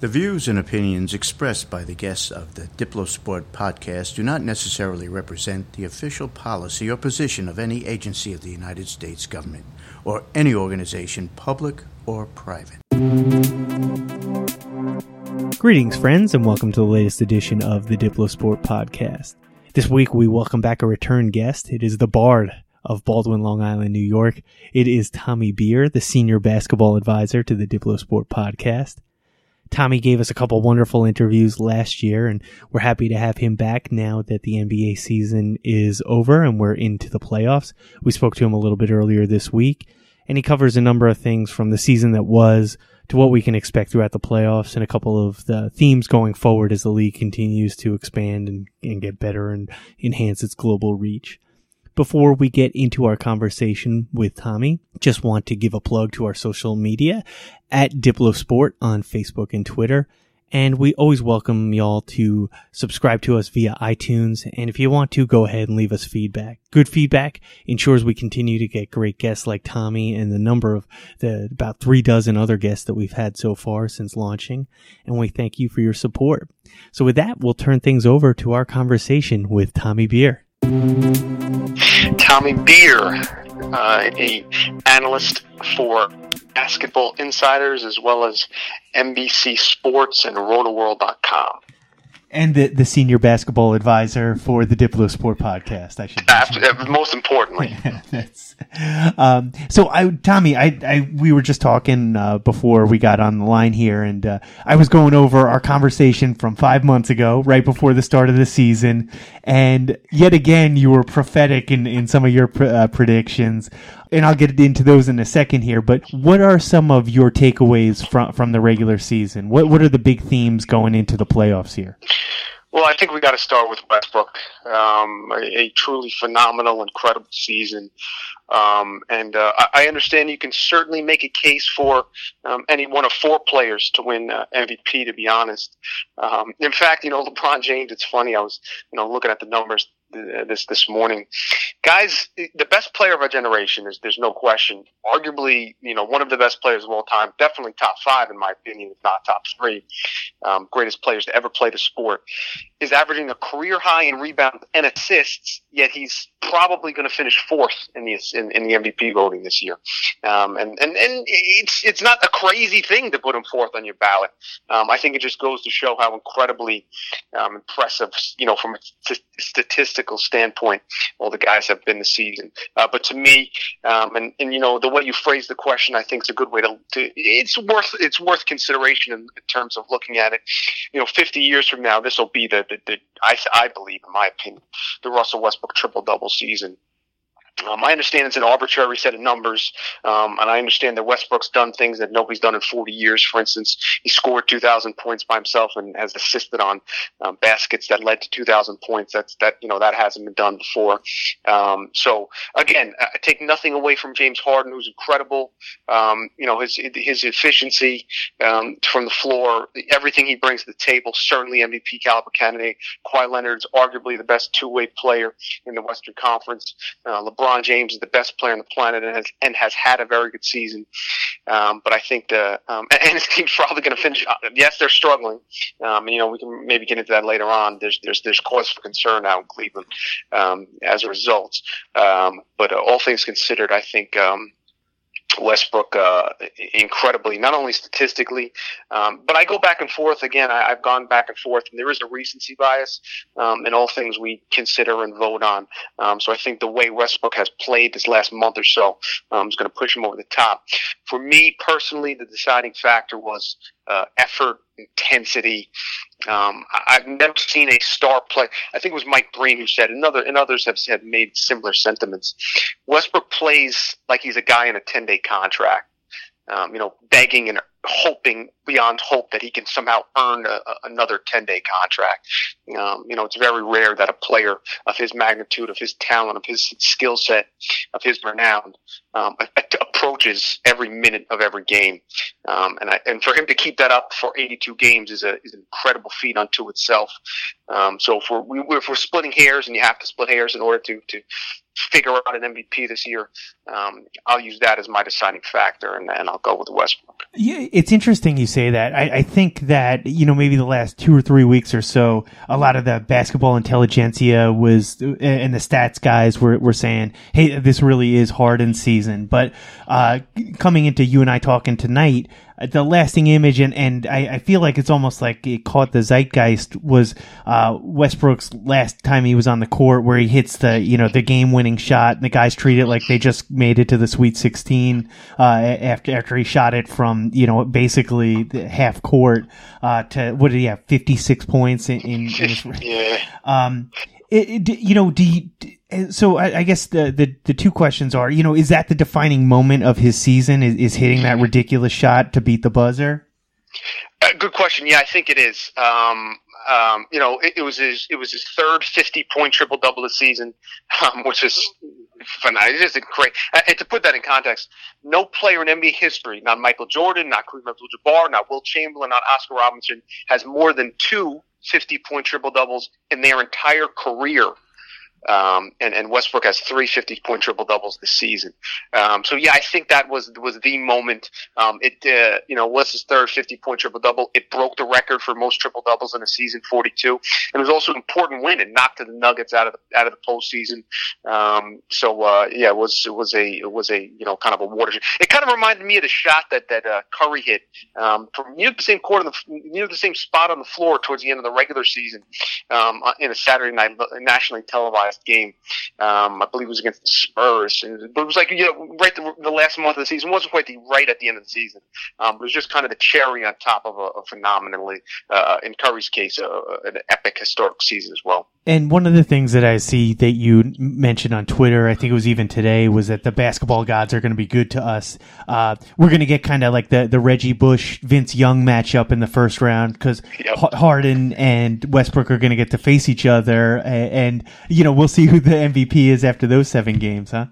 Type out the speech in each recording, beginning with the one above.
The views and opinions expressed by the guests of the Diplosport podcast do not necessarily represent the official policy or position of any agency of the United States government or any organization, public or private. Greetings, friends, and welcome to the latest edition of the Diplosport podcast. This week we welcome back a return guest. It is the Bard of Baldwin, Long Island, New York. It is Tommy Beer, the senior basketball advisor to the Diplosport podcast. Tommy gave us a couple wonderful interviews last year, and we're happy to have him back now that the NBA season is over and we're into the playoffs. We spoke to him a little bit earlier this week, and he covers a number of things from the season that was to what we can expect throughout the playoffs and a couple of the themes going forward as the league continues to expand and, and get better and enhance its global reach. Before we get into our conversation with Tommy, just want to give a plug to our social media at Diplosport on Facebook and Twitter. And we always welcome y'all to subscribe to us via iTunes. And if you want to, go ahead and leave us feedback. Good feedback ensures we continue to get great guests like Tommy and the number of the about three dozen other guests that we've had so far since launching. And we thank you for your support. So with that, we'll turn things over to our conversation with Tommy Beer. Tommy Beer, uh, a analyst for Basketball Insiders as well as NBC Sports and RotoWorld.com and the, the senior basketball advisor for the Diplosport podcast. I should After, most importantly. um, so I, Tommy, I, I, we were just talking uh, before we got on the line here, and uh, I was going over our conversation from five months ago, right before the start of the season, and yet again, you were prophetic in, in some of your pr- uh, predictions and I'll get into those in a second here. But what are some of your takeaways from from the regular season? What what are the big themes going into the playoffs here? Well, I think we got to start with Westbrook. Um, a, a, truly phenomenal, incredible season. Um, and uh, I, understand you can certainly make a case for um, any one of four players to win uh, MVP. To be honest, um, in fact, you know LeBron James. It's funny. I was you know looking at the numbers this this morning. Guys, the best player of our generation is there's no question. Arguably, you know, one of the best players of all time, definitely top five in my opinion, if not top three. Um, greatest players to ever play the sport is averaging a career high in rebounds and assists. Yet he's probably going to finish fourth in the in, in, the MVP voting this year. Um, and and and it's it's not a crazy thing to put him fourth on your ballot. Um, I think it just goes to show how incredibly um, impressive, you know, from a t- statistical standpoint, all the guys have been this season. Uh, but to me, um, and and you know, the way you phrase the question, I think is a good way to. to it's worth it's worth consideration in, in terms of looking at it. You know, 50 years from now, this will be the, the, the I I believe, in my opinion, the Russell Westbrook triple double season. Um, I understand it's an arbitrary set of numbers, um, and I understand that Westbrook's done things that nobody's done in 40 years. For instance, he scored 2,000 points by himself and has assisted on um, baskets that led to 2,000 points. That's that you know that hasn't been done before. Um, so again, I take nothing away from James Harden, who's incredible. Um, you know his his efficiency um, from the floor, everything he brings to the table. Certainly MVP caliber candidate. Kawhi Leonard's arguably the best two way player in the Western Conference. Uh, LeBron LeBron James is the best player on the planet and has, and has had a very good season. Um, but I think the um, and his team's probably going to finish. Uh, yes, they're struggling. Um, and, you know, we can maybe get into that later on. There's there's there's cause for concern now in Cleveland um, as a result. Um, but uh, all things considered, I think um, Westbrook uh, incredibly, not only statistically, um, but I go back and forth again. I, have gone back and forth, and there is a recency bias um, in all things we consider and vote on. Um, so I think the way Westbrook has played this last month or so um, is going to push him over the top. For me personally, the deciding factor was uh, effort, intensity. Um, I've never seen a star play. I think it was Mike Breen who said, and, other, and others have, have made similar sentiments. Westbrook plays like he's a guy in a 10 day contract, um, you know, begging and hoping beyond hope that he can somehow earn a, a, another 10 day contract. Um, you know, it's very rare that a player of his magnitude, of his talent, of his skill set, of his renown, um, every minute of every game. Um, and I, and for him to keep that up for 82 games is a, is an incredible feat unto itself. Um, so if we're, we, if we're splitting hairs and you have to split hairs in order to, to, figure out an MVP this year, um, I'll use that as my deciding factor, and, and I'll go with Westbrook. Yeah, it's interesting you say that. I, I, think that you know maybe the last two or three weeks or so, a lot of the basketball intelligentsia was and the stats guys were were saying, "Hey, this really is Harden season." But uh, coming into you and I talking tonight, the lasting image, and, and I, I, feel like it's almost like it caught the zeitgeist was uh, Westbrook's last time he was on the court, where he hits the you know the game winning shot, and the guys treat it like they just made it to the Sweet 16 uh, after after he shot it from you know basically half court uh, to what did he have 56 points in, in, in his, yeah. Um, it, it, you know, do you, so I, I, guess the, the, the two questions are, you know, is that the defining moment of his season? Is, is hitting that ridiculous shot to beat the buzzer? Uh, good question. Yeah, I think it is. Um, um, you know, it, it, was his it was his third fifty point triple double this season, um, which is phenomenal. It is great. And to put that in context, no player in NBA history, not Michael Jordan, not Kareem Abdul-Jabbar, not Wilt Chamberlain, not Oscar Robertson, has more than two 50 point triple doubles in their entire career um, and, and Westbrook has three 50 point triple doubles this season. Um, so yeah, I think that was, was the moment. Um, it, uh, you know, was his third 50 point triple double. It broke the record for most triple doubles in a season, 42. And it was also an important win. It knocked the Nuggets out of the, out of the postseason. Um, so, uh, yeah, it was, it was a, it was a, you know, kind of a watershed. It kind of reminded me of the shot that, that, uh, Curry hit, um, from near the same court on the, near the same spot on the floor towards the end of the regular season, um, in a Saturday night nationally televised game. Um, I believe it was against the Spurs, and, but it was like you know right the, the, last month of the season it wasn't quite the right at the end of the season. Um, it was just kind of the cherry on top of a, a phenomenally, uh, in Curry's case, uh, an epic historic season as well. And one of the things that I see that you mentioned on Twitter, I think it was even today, was that the basketball gods are going to be good to us. Uh, we're going to get kind of like the, the Reggie Bush, Vince Young matchup in the first round because yep. Harden and Westbrook are going to get to face each other. And, and, you know, we'll see who the MVP is after those seven games, huh?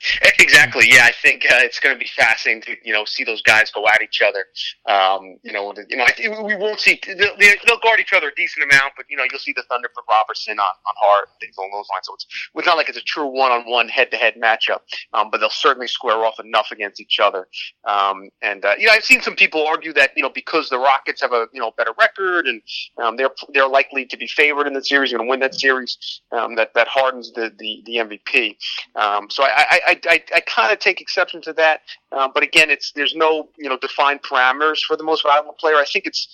Exactly. Yeah, I think uh, it's going to be fascinating to you know see those guys go at each other. Um, you know, you know, I, we won't see they'll, they'll, guard each other a decent amount, but you know, you'll see the Thunder put Robertson on on hard things along those lines. So it's it's not like it's a true one on one head to head matchup, um, but they'll certainly square off enough against each other. Um, and uh, you know, I've seen some people argue that you know because the Rockets have a you know better record and um, they're they're likely to be favored in the series, going to win that series, um, that that Harden's the the, the MVP. Um, so I, I I, I, I kind of take exception to that. Uh, but again, it's there's no you know defined parameters for the most valuable player. I think it's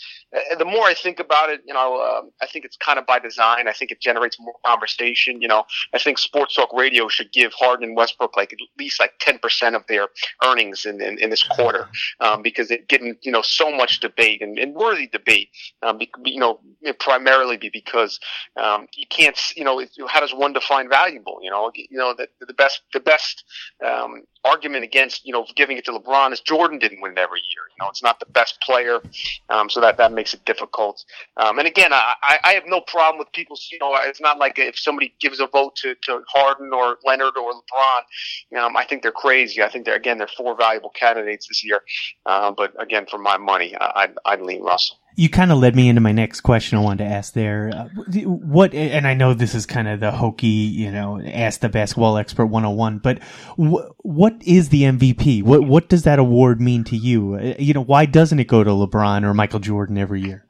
the more I think about it, you know, um, I think it's kind of by design. I think it generates more conversation. You know, I think sports talk radio should give Harden and Westbrook like at least like ten percent of their earnings in, in, in this quarter um, because it's getting you know so much debate and, and worthy debate. Um, you know, primarily be because um, you can't you know how does one define valuable? You know, you know the, the best the best um, argument against you know giving it to LeBron is Jordan didn't win every year. You know, it's not the best player, um, so that that makes it difficult. Um, and again, I, I have no problem with people. You know, it's not like if somebody gives a vote to, to Harden or Leonard or LeBron, um, I think they're crazy. I think they're again they're four valuable candidates this year. Uh, but again, for my money, I'd, I'd lean Russell you kind of led me into my next question I wanted to ask there. Uh, what, and I know this is kind of the hokey, you know, ask the basketball expert 101, but wh- what is the MVP? What, what does that award mean to you? Uh, you know, why doesn't it go to LeBron or Michael Jordan every year?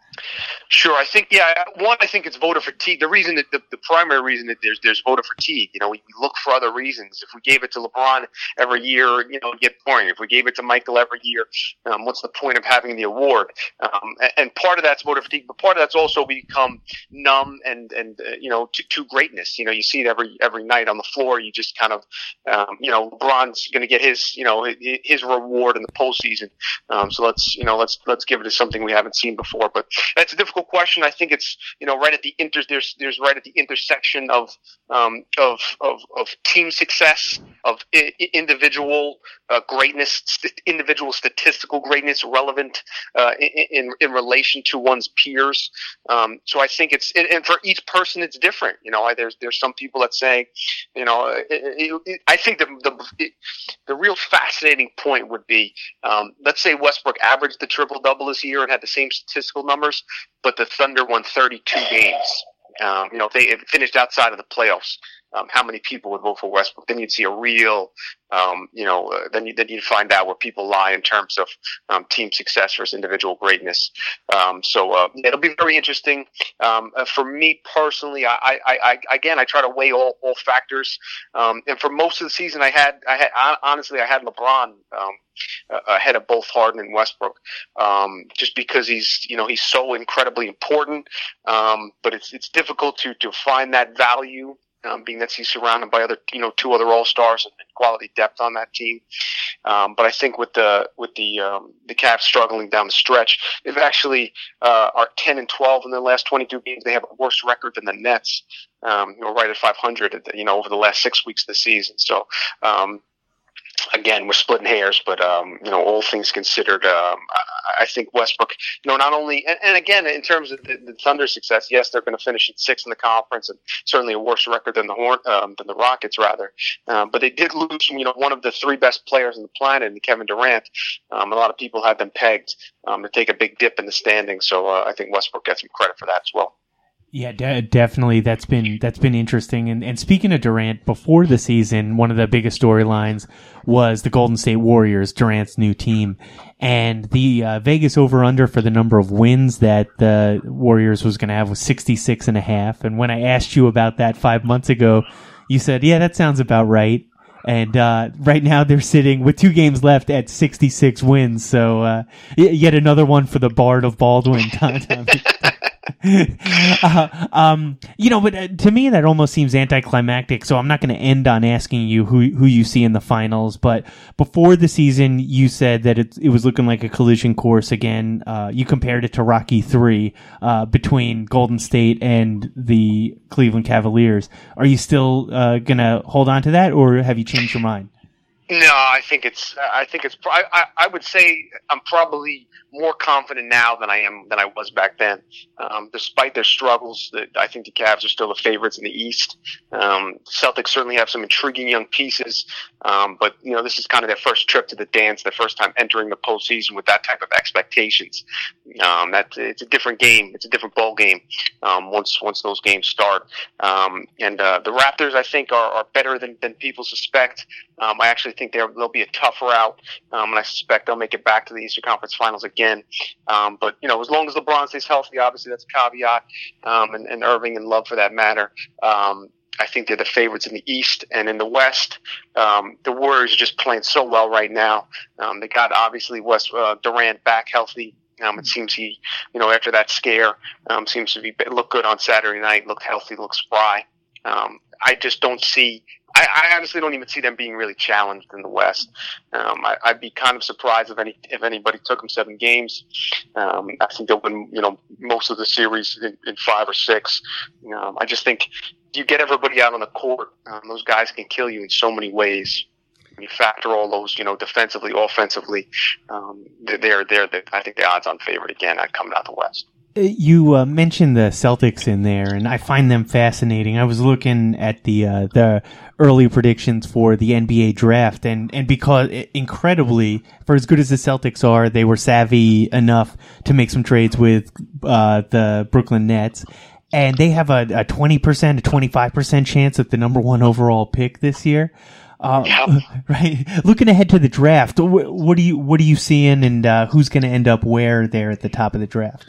Sure, I think yeah. One, I think it's voter fatigue. The reason that the, the primary reason that there's there's voter fatigue. You know, we, look for other reasons. If we gave it to LeBron every year, you know, it'd get boring. If we gave it to Michael every year, um, what's the point of having the award? Um, and, and, part of that's voter fatigue, but part of that's also we become numb and and uh, you know to, to greatness. You know, you see it every every night on the floor. You just kind of um, you know LeBron's going to get his you know his reward in the postseason. Um, so let's you know let's let's give it to something we haven't seen before. But that's a difficult question. I think it's you know right at the inter there's there's right at the intersection of um, of, of of team success, of I- individual uh, greatness, st- individual statistical greatness, relevant uh, in, in, relation to one's peers. Um, so I think it's and, for each person it's different. You know, there's there's some people that say, you know, it, it, it, I think the the the real fascinating point would be, um, let's say Westbrook averaged the triple double this year and had the same statistical numbers, but the Thunder won 32 games. Um, you know, they finished outside of the playoffs, um, how many people would vote for Westbrook. Then you'd see a real, um, you know, uh, then you then you'd find out where people lie in terms of um, team success versus individual greatness. Um, so uh, it'll be very interesting. Um, uh, for me personally, I, I, I, again I try to weigh all, all factors. Um, and for most of the season, I had I had honestly I had LeBron ahead of both Harden and Westbrook, um, just because he's you know he's so incredibly important. Um, but it's it's difficult to to find that value um, being that he's surrounded by other, you know, two other All Stars and, quality depth on that team. Um, but I think with the with the um, the Cavs struggling down the stretch, they've actually uh, are 10 and 12 in their last 22 games. They have a worse record than the Nets. Um, you know, right at 500, you know, over the last six weeks of the season. So, um, again, we're splitting hairs, but um, you know, all things considered, um, I, I, think Westbrook, you know, not only and, and again in terms of the, the Thunder success, yes, they're going to finish at six in the conference, and certainly a worse record than the Horn um, than the Rockets, rather. Um, but they did lose, you know, one of the three best players on the planet, in Kevin Durant. Um, a lot of people had them pegged um, to take a big dip in the standings, so uh, I think Westbrook gets some credit for that as well. Yeah, de- definitely. That's been that's been interesting. And and speaking of Durant, before the season, one of the biggest storylines was the Golden State Warriors, Durant's new team, and the uh, Vegas over under for the number of wins that the Warriors was going to have was 66 and a half. And when I asked you about that five months ago, you said, "Yeah, that sounds about right." And uh, right now they're sitting with two games left at 66 wins. So uh, yet another one for the Bard of Baldwin. uh, um, you know, but uh, to me that almost seems anticlimactic. So I'm not going to end on asking you who who you see in the finals. But before the season, you said that it it was looking like a collision course again. Uh, you compared it to Rocky Three uh, between Golden State and the Cleveland Cavaliers. Are you still uh, going to hold on to that, or have you changed your mind? No, I think it's. I think it's. I, I would say I'm probably more confident now than I am than I was back then. Um, despite their struggles, I think the Cavs are still the favorites in the East. Um, Celtics certainly have some intriguing young pieces, um, but you know this is kind of their first trip to the dance, their first time entering the postseason with that type of expectations. Um, that it's a different game, it's a different ball game um, once once those games start. Um, and uh, the Raptors, I think, are, are better than, than people suspect. Um, I actually think they'll be a tough route, um, and I suspect they'll make it back to the Eastern Conference Finals again. Um, but you know, as long as LeBron stays healthy, obviously that's a caveat, um, and, and Irving and Love for that matter. Um, I think they're the favorites in the East and in the West. Um, the Warriors are just playing so well right now. Um, they got obviously West uh, Durant back healthy. Um, it seems he, you know, after that scare, um, seems to be look good on Saturday night. Looked healthy, looks spry. I just don't see I, I honestly don't even see them being really challenged in the West. Um, I, would be kind of surprised if any if anybody took them seven games. Um, I think they'll win, you know, most of the series in, in five or six. Um, I just think you get everybody out on the court. Um, those guys can kill you in so many ways. you factor all those, you know, defensively, offensively, um, they're, they're, they're, I think the odds on favorite again at coming out the West. You uh, mentioned the Celtics in there, and I find them fascinating. I was looking at the uh, the early predictions for the NBA draft, and and because incredibly, for as good as the Celtics are, they were savvy enough to make some trades with uh, the Brooklyn Nets, and they have a twenty percent, a twenty five percent chance at the number one overall pick this year. Uh. Right. Looking ahead to the draft, what, do you what are you seeing, and uh, who's going to end up where there at the top of the draft?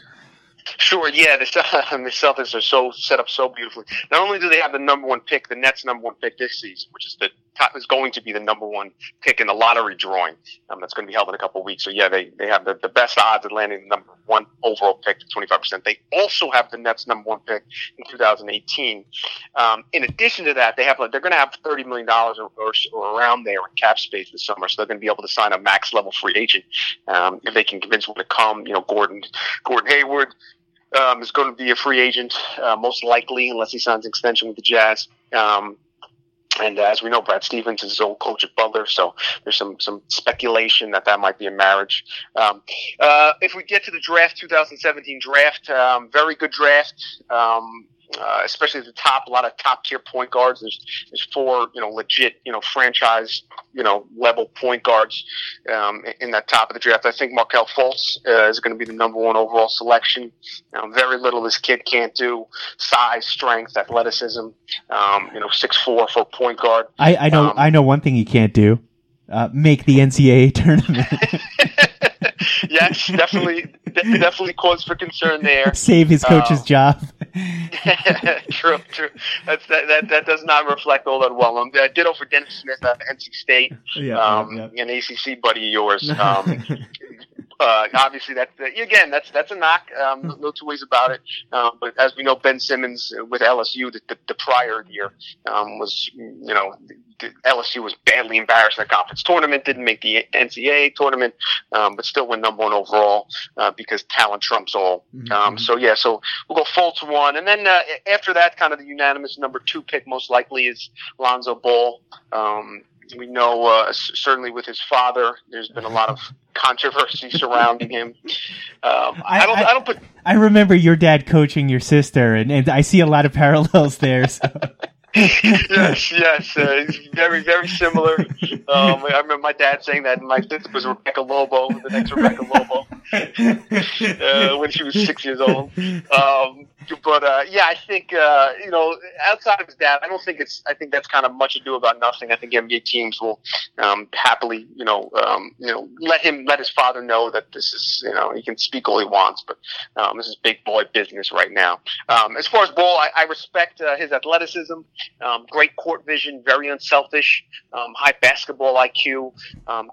Sure, yeah, the, the Celtics are so set up so beautifully. Not only do they have the number one pick, the Nets' number one pick this season, which is the top, is going to be the number one pick in the lottery drawing. Um, that's going to be held in a couple of weeks. So yeah, they, they have the, the best odds of landing the number one overall pick, twenty five percent. They also have the Nets' number one pick in 2018. Um, in addition to that, they have they're going to have thirty million dollars or, or, or, around there in cap space this summer. So they're going to be able to sign a max level free agent um, if they can convince one to come. You know, Gordon Gordon Hayward um, is going to be a free agent, uh, most likely, unless he signs an extension with the Jazz. Um, and as we know, Brad Stevens is his old coach at Butler, so there's some some speculation that that might be a marriage. Um, uh, if we get to the draft, 2017 draft, um, very good draft. Um, uh, especially at the top, a lot of top tier point guards. There's there's four, you know, legit, you know, franchise, you know, level point guards um, in that top of the draft. I think Markelle Fultz uh, is going to be the number one overall selection. Um, very little this kid can't do: size, strength, athleticism. Um, you know, six four for a point guard. I, I know Um, I know one thing he can't do: uh, make the NCAA tournament, yes, definitely, de- definitely cause for concern there. save his coach's Um, job. true, true. That's, that, that that does not reflect all that well. Um, uh, ditto for Dennis Smith at NC State, Yeah, um, an ACC buddy of yours. Um, uh, obviously, that again, that's that's a knock. Um, no- no two ways about it. Um, but as we know, Ben Simmons uh, with LSU the, the, the prior year um, was, you know, the, the LSU was badly embarrassed in the conference tournament. Didn't make the NCAA tournament, um, but still went number one overall uh, because talent trumps all. Um, so yeah, so we'll go Fultz one, and then uh, after that, kind of the unanimous number two pick most likely is Lonzo Ball. We know uh, certainly with his father, there's been a lot of controversy surrounding him. Um, I, I- don't, I- I, don't put. I remember your dad coaching your sister, and, and I see a lot of parallels there. So. yes, yes, uh, it's very, very similar. Um, I remember my dad saying that my sister was Rebecca Lobo, the next Rebecca Lobo, uh, when she was six years old. Um, but uh, yeah, I think uh, you know, outside of his dad, I don't think it's. I think that's kind of much ado about nothing. I think NBA teams will um, happily, you know, um, you know, let him let his father know that this is, you know, he can speak all he wants, but um, this is big boy business right now. Um, as far as Ball, I, I respect uh, his athleticism, um, great court vision, very unselfish, um, high basketball IQ,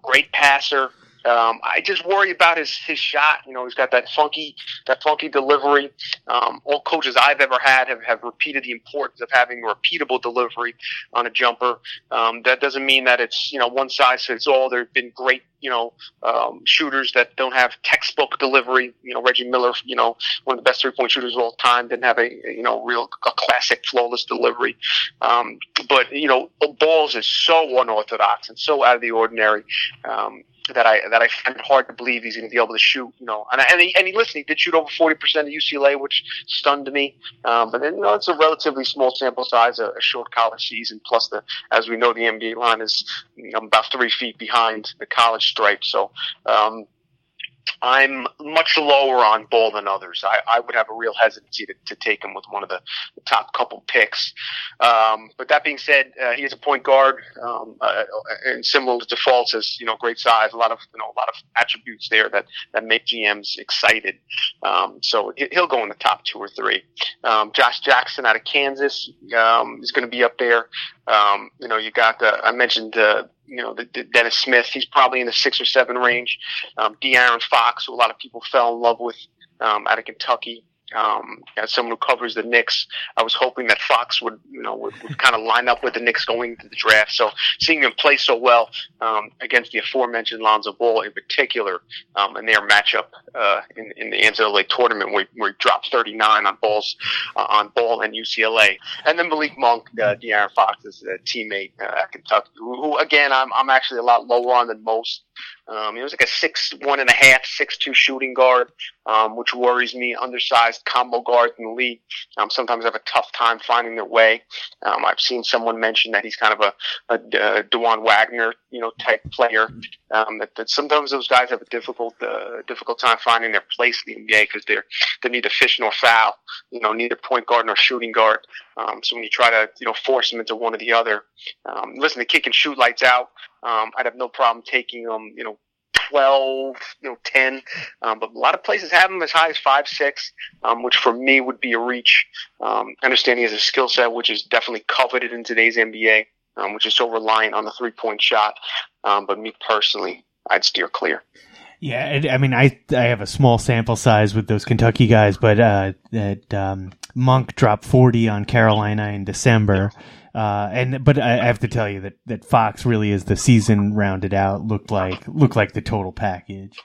great passer. Um, I just worry about his his shot. You know, he's got that funky that funky delivery. Um, all coaches I've ever had have, have repeated the importance of having a repeatable delivery on a jumper. Um, that doesn't mean that it's you know one size fits all. There have been great you know um, shooters that don't have textbook delivery. You know, Reggie Miller, you know, one of the best three point shooters of all time, didn't have a you know real a classic flawless delivery. Um, but you know, Ball's is so unorthodox and so out of the ordinary. Um, that I that I find hard to believe he's going to be able to shoot. You know, and and he, and he listen, he did shoot over forty percent at UCLA, which stunned me. Um, but then you know, it's a relatively small sample size, a, a short college season. Plus, the as we know, the NBA line is you know, about three feet behind the college stripe. So. Um, I'm much lower on Ball than others. I, I would have a real hesitancy to, to take him with one of the, the top couple picks. Um, but that being said, uh, he is a point guard, um, uh, and similar to Fultz, has you know great size, a lot of you know a lot of attributes there that that make GMs excited. Um, so he- he'll go in the top two or three. Um, Josh Jackson out of Kansas um, is going to be up there. Um, you know, you got uh, I mentioned. Uh, you know, the, the Dennis Smith, he's probably in the six or seven range. Um, De'Aaron Fox, who a lot of people fell in love with, um, out of Kentucky. Um, as someone who covers the Knicks, I was hoping that Fox would, you know, would, would kind of line up with the Knicks going into the draft. So seeing him play so well um, against the aforementioned Lonzo Ball in particular, um, in their matchup uh, in, in the NCAA tournament where, where he dropped 39 on balls uh, on Ball and UCLA, and then Malik Monk, uh, De'Aaron Fox's uh, teammate uh, at Kentucky, who, who again I'm I'm actually a lot lower on than most. Um, he was like a six one and a half, six two shooting guard, um, which worries me. Undersized combo guards in the league um, sometimes have a tough time finding their way. Um, I've seen someone mention that he's kind of a, a, a Dajuan Wagner, you know, type player. Um, that, that sometimes those guys have a difficult uh, difficult time finding their place in the NBA because they're they need a fish nor foul, you know, neither point guard nor shooting guard. Um, so when you try to you know force them into one or the other, um, listen, the kid can shoot lights out. Um, I'd have no problem taking them, you know, 12, you know, 10. Um, but a lot of places have him as high as 5, 6, um, which for me would be a reach. Um, understanding has a skill set which is definitely coveted in today's NBA, um, which is so reliant on the three point shot. Um, but me personally, I'd steer clear. Yeah, I mean, I I have a small sample size with those Kentucky guys, but uh, that um, Monk dropped forty on Carolina in December, uh, and but I, I have to tell you that, that Fox really is the season rounded out looked like looked like the total package.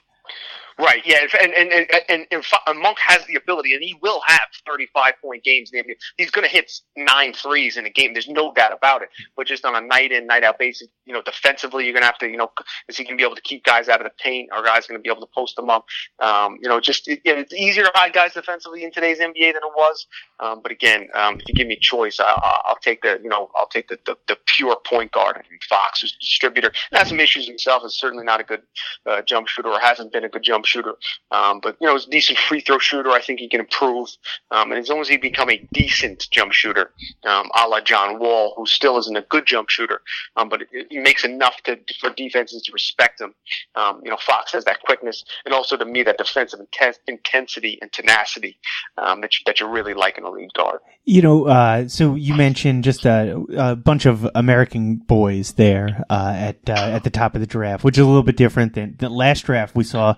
Right. Yeah. And and and, and, and Monk has the ability, and he will have 35 point games. He's going to hit nine threes in a game. There's no doubt about it. But just on a night in, night out basis, you know, defensively, you're going to have to, you know, is he going to be able to keep guys out of the paint? Are guys going to be able to post them up? Um, you know, just it, it's easier to hide guys defensively in today's NBA than it was. Um, but again, um, if you give me a choice, I, will take the, you know, I'll take the, the, the pure point guard. Mean, Fox is distributor. Has some issues himself. Is certainly not a good uh, jump shooter, or hasn't been a good jump shooter. Um, but you know, he's a decent free throw shooter. I think he can improve. Um, and as long as he become a decent jump shooter, um, a la John Wall, who still isn't a good jump shooter, um, but he makes enough to for defenses to respect him. Um, you know, Fox has that quickness, and also to me that defensive intensity and tenacity um, that you, that you really like in a lead guard. You know, uh, so you mentioned just a, a, bunch of American boys there uh, at uh, at the top of the draft, which is a little bit different than the last draft. We saw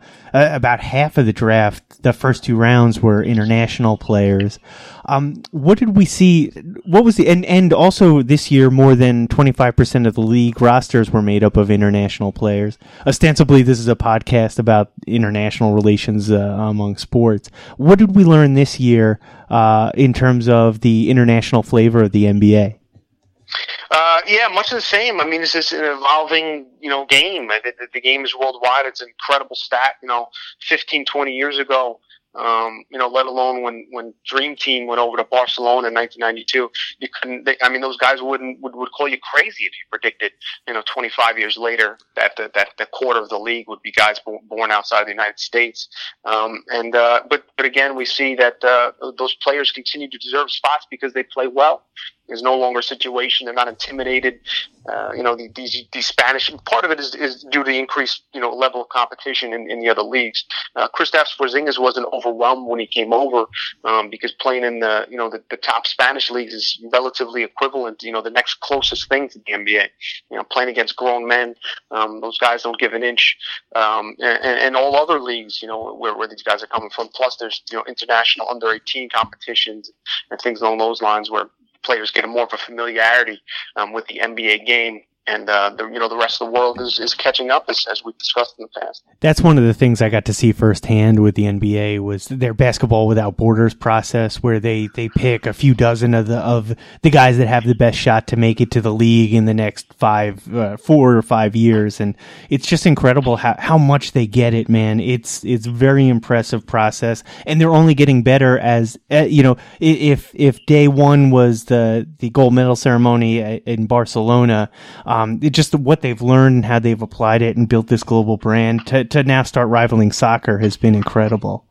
about half of the draft, the first two rounds were international players. Um, what did we see? What was the and and also this year more than twenty five percent of the league rosters were made up of international players. Ostensibly, this is a podcast about international relations uh, among sports. What did we learn this year uh, in terms of the international flavor of the NBA? Uh, yeah, much the same. I mean, it's just an evolving, you know, game. The, the, the, game is worldwide. It's an incredible stat. You know, 15, 20 years ago, um, you know, let alone when, when Dream Team went over to Barcelona in 1992, you couldn't, they, I mean, those guys wouldn't, would, would call you crazy if you predicted, you know, 25 years later that the, that the quarter of the league would be guys born outside of the United States. Um, and, uh, but, but again, we see that, uh, those players continue to deserve spots because they play well. There's no longer a situation. They're not intimidated. Uh, you know, the, these Spanish, part of it is, is due to the increased, you know, level of competition in, in the other leagues. Uh, Kristaps Porzingis wasn't overwhelmed when he came over, um, because playing in the, you know, the, the top Spanish leagues is relatively equivalent, you know, the next closest thing to the NBA. You know, playing against grown men, um, those guys don't give an inch, um, and, and all other leagues, you know, where, where these guys are coming from. Plus there's, you know, international under 18 competitions and things along those lines where players get more of a familiarity um, with the NBA game and uh, the you know the rest of the world is, is catching up as, as we've discussed in the past. That's one of the things I got to see firsthand with the NBA was their basketball without borders process, where they, they pick a few dozen of the of the guys that have the best shot to make it to the league in the next five, uh, four or five years, and it's just incredible how, how much they get it, man. It's it's very impressive process, and they're only getting better as uh, you know. If if day one was the the gold medal ceremony in Barcelona just what they've learned and how they've applied it and built this global brand to, to now start rivaling soccer has been incredible.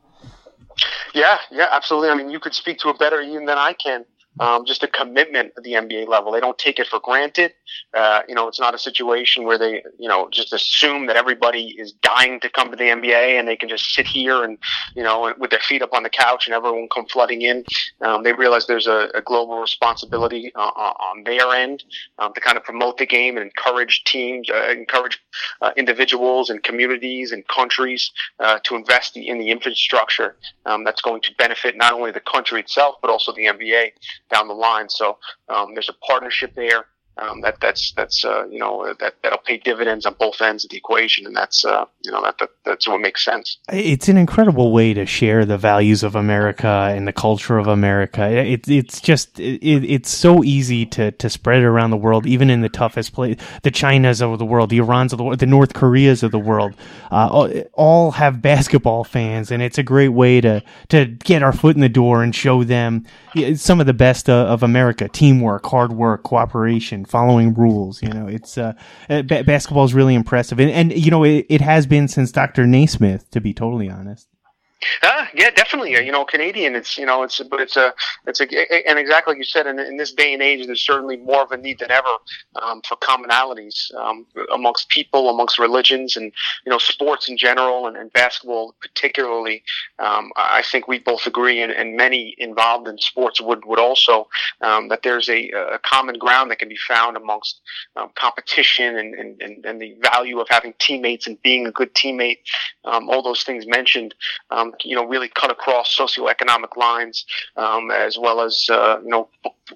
Yeah, yeah, absolutely. I mean, you could speak to it better even than I can um, just a commitment at the NBA level. They don't take it for granted. Uh, you know, it's not a situation where they, you know, just assume that everybody is dying to come to the NBA and they can just sit here and, you know, with their feet up on the couch and everyone come flooding in. Um, they realize there's a, a global responsibility uh, uh on their end um, to kind of promote the game and encourage teams, uh, encourage uh, individuals and communities and countries uh, to invest in the infrastructure um, that's going to benefit not only the country itself but also the NBA down the line. So um, there's a partnership there um, that that's that's uh, you know that that'll pay dividends on both ends of the equation, and that's uh, you know that, that that's what makes sense. It's an incredible way to share the values of America and the culture of America. It's it's just it, it's so easy to to spread it around the world, even in the toughest place. The Chinas of the world, the Irans of the world, the North Koreas of the world, uh, all have basketball fans, and it's a great way to to get our foot in the door and show them some of the best uh, of America: teamwork, hard work, cooperation and following rules. You know, it's uh, uh basketball is really impressive, and, and you know it, it has been since Dr. Naismith, to be totally honest. Uh, yeah, definitely. You know, Canadian. It's you know, it's but it's a it's a and exactly like you said. In, in this day and age, there's certainly more of a need than ever um, for commonalities um, amongst people, amongst religions, and you know, sports in general, and, and basketball particularly. Um, I think we both agree, and, and, many involved in sports would would also um, that there's a, a, common ground that can be found amongst um, competition and, and, and, the value of having teammates and being a good teammate. Um, all those things mentioned you know, really cut across socioeconomic lines, um, as well as, uh, you know,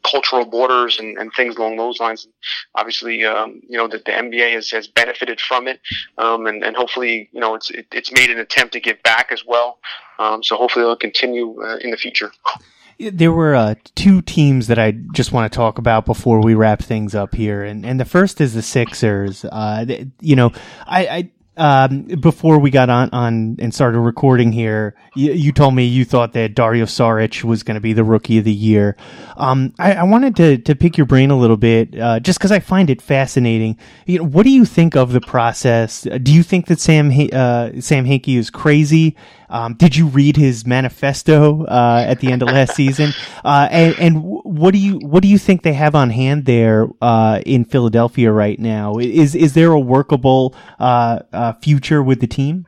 cultural borders and, and things along those lines. Obviously, um, you know, that the NBA has, has benefited from it. Um, and, and hopefully, you know, it's, it, it's made an attempt to give back as well. Um, so hopefully it'll continue uh, in the future. There were uh, two teams that I just want to talk about before we wrap things up here, and and the first is the Sixers. Uh, you know, I, I um, before we got on, on and started recording here, you, you, told me you thought that Dario Saric was going to be the rookie of the year. Um, I, I, wanted to, to pick your brain a little bit, uh, just because I find it fascinating. You know, what do you think of the process? Do you think that Sam uh, Sam Hinkie is crazy? Um, did you read his manifesto uh, at the end of last season? Uh, and, and, what do you what do you think they have on hand there uh, in Philadelphia right now? Is is there a workable uh, uh, future with the team?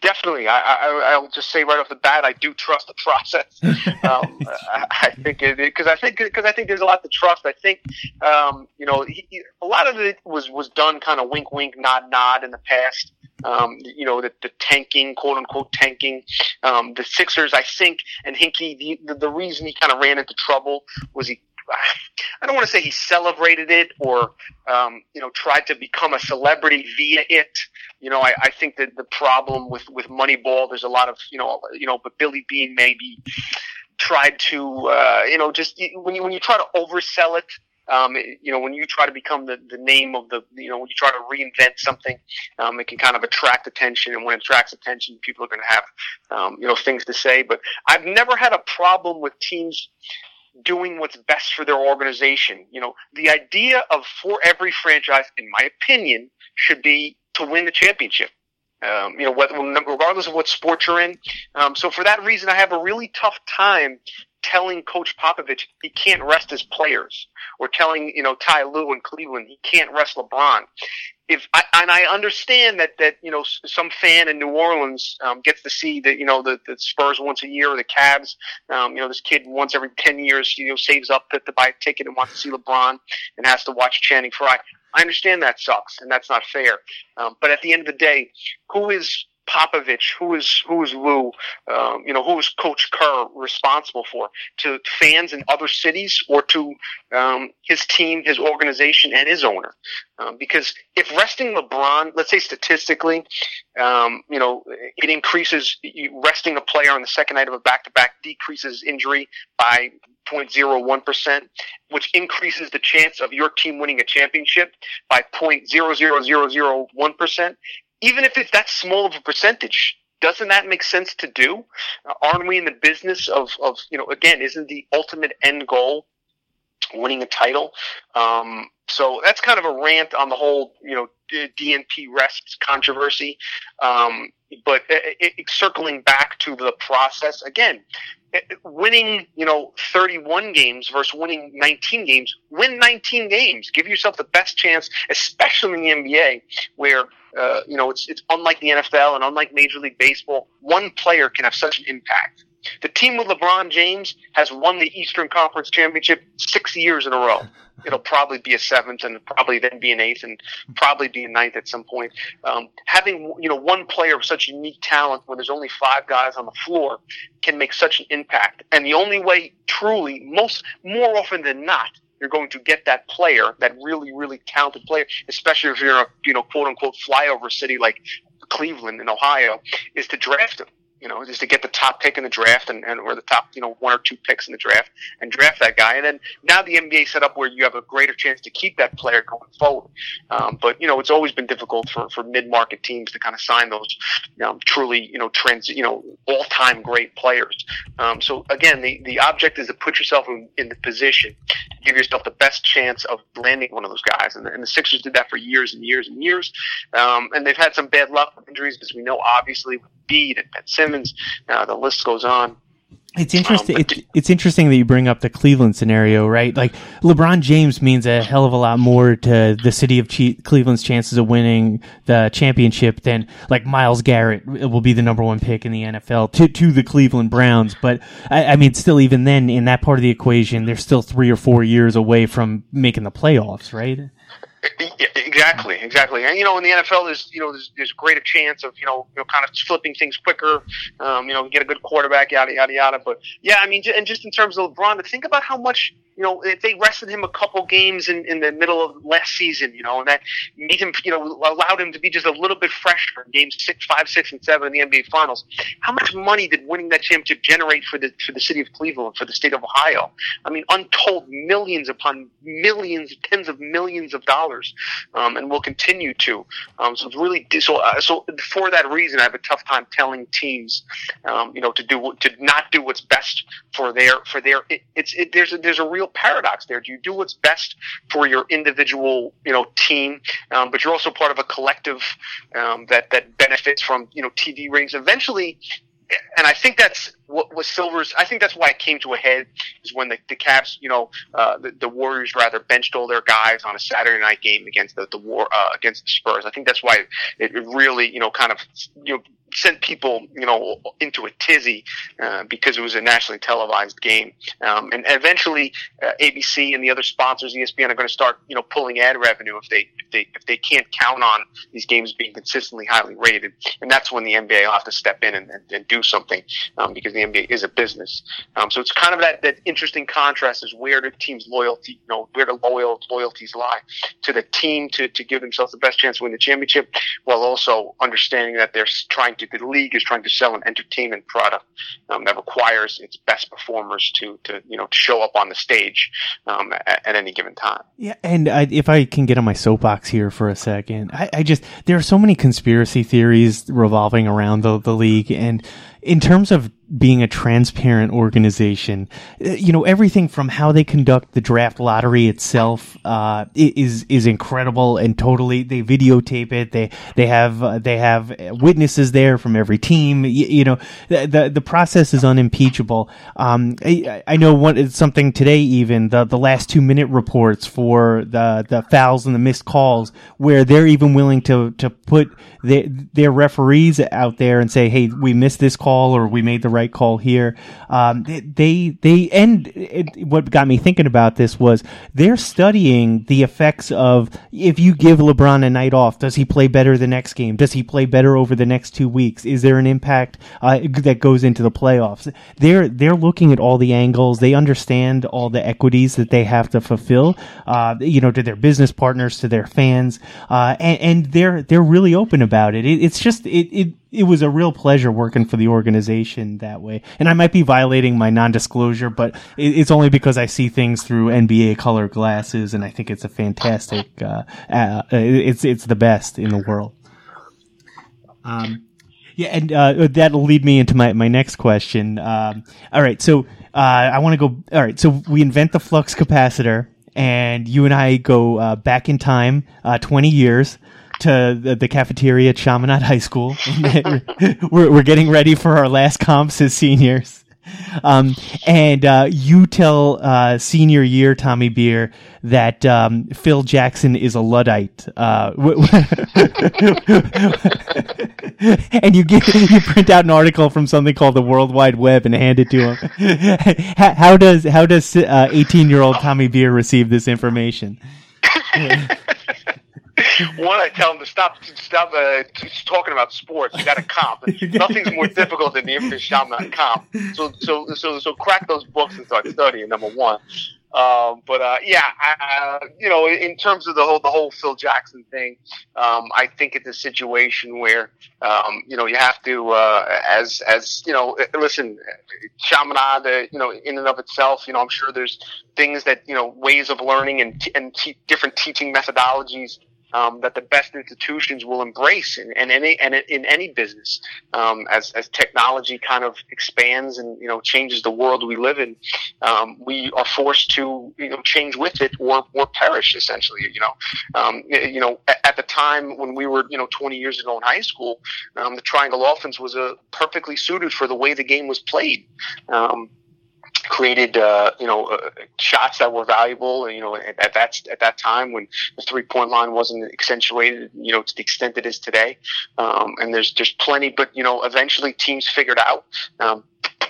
Definitely, I, I, will just say right off the bat, I do trust the process. Um, I, I, think because I think because I think there's a lot to trust. I think um, you know he, a lot of it was was done kind of wink, wink, nod, nod in the past. Um, you know, the, the tanking, quote unquote tanking. Um, the Sixers, I think, and Hinkie, the, the, the reason he kind of ran into trouble was he I don't want to say he celebrated it or, um, you know, tried to become a celebrity via it. You know, I, I think that the problem with, with Moneyball, there's a lot of, you know, you know, but Billy Beane maybe tried to, uh, you know, just when you, when you try to oversell it, um, you know, when you try to become the, the name of the, you know, when you try to reinvent something, um, it can kind of attract attention. And when it attracts attention, people are going to have, um, you know, things to say. But I've never had a problem with teams doing what's best for their organization. You know, the idea of for every franchise, in my opinion, should be to win the championship. Um, you know, whether, regardless of what sport you're in. Um, so for that reason, I have a really tough time telling Coach Popovich he can't rest his players, or telling you know Ty Lue in Cleveland he can't rest LeBron. If I, and I understand that that you know some fan in New Orleans um, gets to see that you know the, the Spurs once a year or the Cavs, um, you know this kid once every ten years you know saves up to, to buy a ticket and wants to see LeBron and has to watch Channing Frye. I understand that sucks and that's not fair. Um, but at the end of the day, who is Popovich, who is who is Lue, um, you know, who is Coach Kerr responsible for? To fans in other cities or to um, his team, his organization, and his owner? Um, because if resting LeBron, let's say statistically, um, you know, it increases resting a player on the second night of a back-to-back decreases injury by 0.01%, which increases the chance of your team winning a championship by 0.00001% even if it's that small of a percentage, doesn't that make sense to do? Aren't we in the business of, of, you know, again, isn't the ultimate end goal winning a title? Um, so that's kind of a rant on the whole, you know, DNP rests controversy. Um, but it, it, circling back to the process again, winning, you know, 31 games versus winning 19 games, win 19 games. Give yourself the best chance, especially in the NBA, where, uh, you know, it's, it's unlike the NFL and unlike Major League Baseball. One player can have such an impact. The team with LeBron James has won the Eastern Conference Championship six years in a row it'll probably be a seventh and probably then be an eighth and probably be a ninth at some point. Um, having you know one player of such unique talent when there's only five guys on the floor can make such an impact. And the only way, truly, most more often than not, you're going to get that player, that really, really talented player, especially if you're a you know quote unquote flyover city like Cleveland in Ohio, is to draft him you know, just to get the top pick in the draft and, and or the top, you know, one or two picks in the draft and draft that guy. And then now the NBA set up where you have a greater chance to keep that player going forward. Um, but you know, it's always been difficult for, for mid-market teams to kind of sign those, know, truly, you know, trans, you know, all-time great players. Um, so again, the, the object is to put yourself in, in the position, give yourself the best chance of landing one of those guys. And the, and the Sixers did that for years and years and years. Um, and they've had some bad luck with injuries, as we know, obviously, with Embiid and Ben Simmons. Uh, the list goes on. It's interesting. Um, it's, it's interesting that you bring up the Cleveland scenario, right? Like LeBron James means a hell of a lot more to the city of Cleveland's chances of winning the championship than like Myles Garrett will be the number one pick in the NFL to to the Cleveland Browns. But I, I mean, still, even then, in that part of the equation, they're still three or four years away from making the playoffs, right? Exactly, exactly. And you know, in the NFL, there's you know there's, there's greater chance of you know you know kind of flipping things quicker. Um, you know, get a good quarterback, yada yada yada. But yeah, I mean, and just in terms of LeBron, to think about how much you know, if they rested him a couple games in, in the middle of last season, you know, and that made him, you know, allowed him to be just a little bit fresher in games six, five, six, and seven in the NBA Finals. How much money did winning that championship generate for the for the city of Cleveland, for the state of Ohio? I mean, untold millions upon millions, tens of millions of dollars, um, and will continue to. Um, so it's really so. Uh, so for that reason, I have a tough time telling teams, um, you know, to do to not do what's best for their for their. It, it's it, there's a, there's a real paradox there. Do you do what's best for your individual, you know, team, um, but you're also part of a collective um, that that benefits from you know TV ratings? Eventually, and I think that's what was Silver's. I think that's why it came to a head is when the, the Cavs, you know, uh, the, the Warriors rather benched all their guys on a Saturday night game against the the war uh, against the Spurs. I think that's why it, it really, you know, kind of you know sent people, you know, into a tizzy uh, because it was a nationally televised game. Um, and eventually, uh, ABC and the other sponsors, ESPN, are going to start, you know, pulling ad revenue if they if they if they can't count on these games being consistently highly rated. And that's when the NBA will have to step in and, and, and do something um, because the NBA is a business. Um, so it's kind of that that interesting contrast is where the team's loyalty, you know, where the loyal loyalties lie to the team to to give themselves the best chance to win the championship, while also understanding that they're trying to the league is trying to sell an entertainment product um, that requires its best performers to to you know to show up on the stage um, at, at, any given time. Yeah, and I, if I can get on my soapbox here for a second, I, I just there are so many conspiracy theories revolving around the the league, and in terms of being a transparent organization. Uh, you know, everything from how they conduct the draft lottery itself uh, is is incredible and totally. They videotape it. They they have uh, they have witnesses there from every team. You, you know, the, the, the process is unimpeachable. Um, I, I know one something today even the the last two minute reports for the the fouls and the missed calls where they're even willing to to put their their referees out there and say, hey, we missed this call or we made the right call here. Um, they, they, and it, what got me thinking about this was they're studying the effects of if you give LeBron a night off, does he play better the next game? Does he play better over the next two weeks? Is there an impact uh, that goes into the playoffs? They're, they're looking at all the angles. They understand all the equities that they have to fulfill, uh, you know, to their business partners, to their fans, uh, and, and, they're, they're really open about it. it it's just, it, it, it was a real pleasure working for the organization that way. And I might be violating my non-disclosure, but it's only because I see things through NBA color glasses, and I think it's a fantastic. Uh, uh, it's it's the best in the world. Um, yeah, and uh, that'll lead me into my my next question. Um, all right, so uh, I want to go. All right, so we invent the flux capacitor, and you and I go uh, back in time uh, twenty years to the, cafeteria at Chaminade High School. we're, we're getting ready for our last comps as seniors. Um, and uh, you tell uh, senior year Tommy Beer that um, Phil Jackson is a luddite, uh, and you get you print out an article from something called the World Wide Web and hand it to him. how does how does uh, eighteen year old Tommy Beer receive this information? One, I tell them to stop stop uh, talking about sports. You got to comp. Nothing's more difficult than the infant shaman comp. So so so so crack those books and start studying. Number one. Um, but uh, yeah, I, you know, in terms of the whole the whole Phil Jackson thing, um, I think it's a situation where um, you know you have to uh, as as you know listen, Chaminade, uh, you know, in and of itself, you know, I'm sure there's things that you know ways of learning and t- and t- different teaching methodologies um, that the best institutions will embrace in, in any and in any business um, as as technology kind of expands and you know changes the world we live in. Um, we are forced to you know change with it or or perish essentially. You know, um, you know at, the time when we were you know 20 years ago in high school, um, the triangle offense was a perfectly suited for the way the game was played. Created uh, you know uh, shots that were valuable. You know at, at, that at that time when the three point line wasn't accentuated, you know to the extent it is today. Um, and there's there's plenty, but you know eventually teams figured out. Um,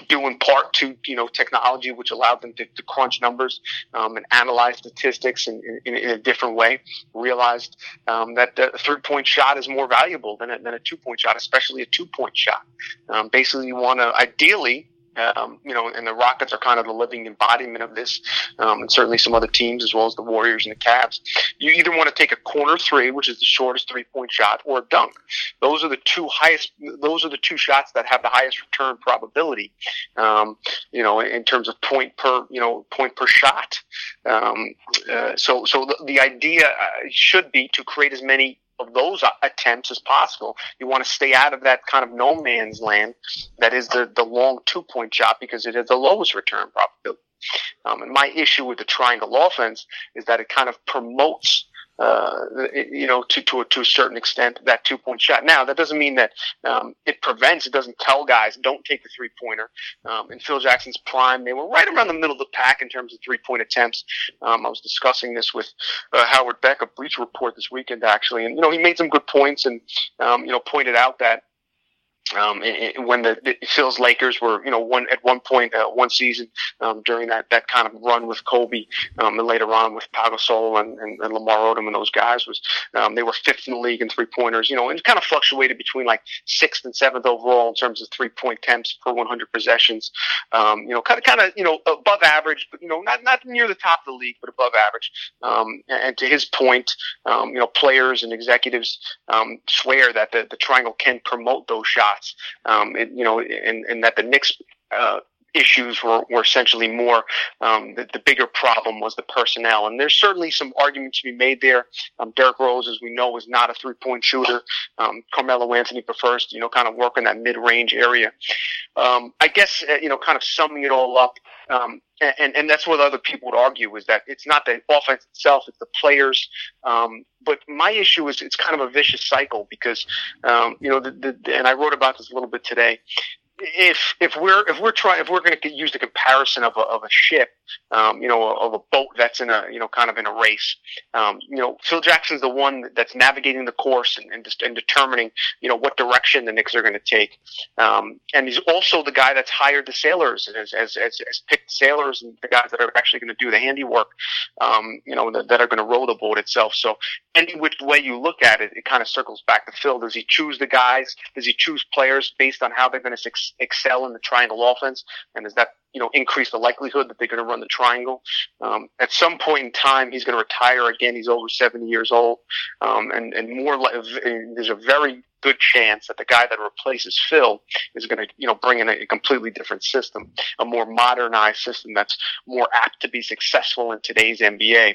due in part to you know technology, which allowed them to, to crunch numbers um, and analyze statistics in, in, in, a different way. Realized um, that the three point shot is more valuable than a, than a two point shot, especially a two point shot. Um, basically, you want to ideally um, you know, and the Rockets are kind of the living embodiment of this, um, and certainly some other teams as well as the Warriors and the Cavs. You either want to take a corner three, which is the shortest three point shot, or a dunk. Those are the two highest. Those are the two shots that have the highest return probability. Um, you know, in terms of point per, you know, point per shot. Um, uh, so, so the, the idea uh, should be to create as many of those attempts as possible. You want to stay out of that kind of no man's land that is the, the long two point shot because it has the lowest return probability. Um, and my issue with the triangle offense is that it kind of promotes uh, you know, to, to, a, to a certain extent, that two point shot. Now, that doesn't mean that um, it prevents, it doesn't tell guys, don't take the three pointer. Um, in Phil Jackson's prime, they were right around the middle of the pack in terms of three point attempts. Um, I was discussing this with uh, Howard Beck of Bleacher Report this weekend, actually. And, you know, he made some good points and, um, you know, pointed out that um, it, when the, Phil's Lakers were, you know, one at one point, uh, one season um, during that that kind of run with Kobe, um, and later on with Pau Gasol and, and, and Lamar Odom and those guys was um, they were fifth in the league in three pointers, you know, and kind of fluctuated between like sixth and seventh overall in terms of three point attempts per 100 possessions, um, you know, kind of kind of you know above average, but you know not not near the top of the league, but above average. Um, and to his point, you know, players and executives swear that the, the triangle can promote those shots shots. Um, it, you know, and, and that the Knicks uh, issues were, were essentially more um, the, the, bigger problem was the personnel, and there's certainly some argument to be made there. Um, Derrick Rose, as we know, is not a three point shooter. Um, Carmelo Anthony prefers, you know, kind of work in that mid range area. Um, I guess uh, you know, kind of summing it all up. And, and that's what other people would argue is that it's not the offense itself, it's the players. Um, but my issue is it's kind of a vicious cycle because, um, you know, the, the, and I wrote about this a little bit today if if we're if we're trying if we're going to use the comparison of a, of a ship, um, you know, of a boat that's in a you know kind of in a race, um, you know, Phil Jackson's the one that's navigating the course and and, and determining you know what direction the Knicks are going to take, um, and he's also the guy that's hired the sailors as as as, as picked sailors and the guys that are actually going to do the handiwork, um, you know, that, that are going to row the boat itself. So any which way you look at it, it kind of circles back to Phil. Does he choose the guys? Does he choose players based on how they're going to succeed? Excel in the triangle offense? And does that, you know, increase the likelihood that they're going to run the triangle? Um, at some point in time, he's going to retire again. He's over 70 years old. Um, and, and more, there's a very good chance that the guy that replaces Phil is going to, you know, bring in a, completely different system, a more modernized system that's more apt to be successful in today's NBA.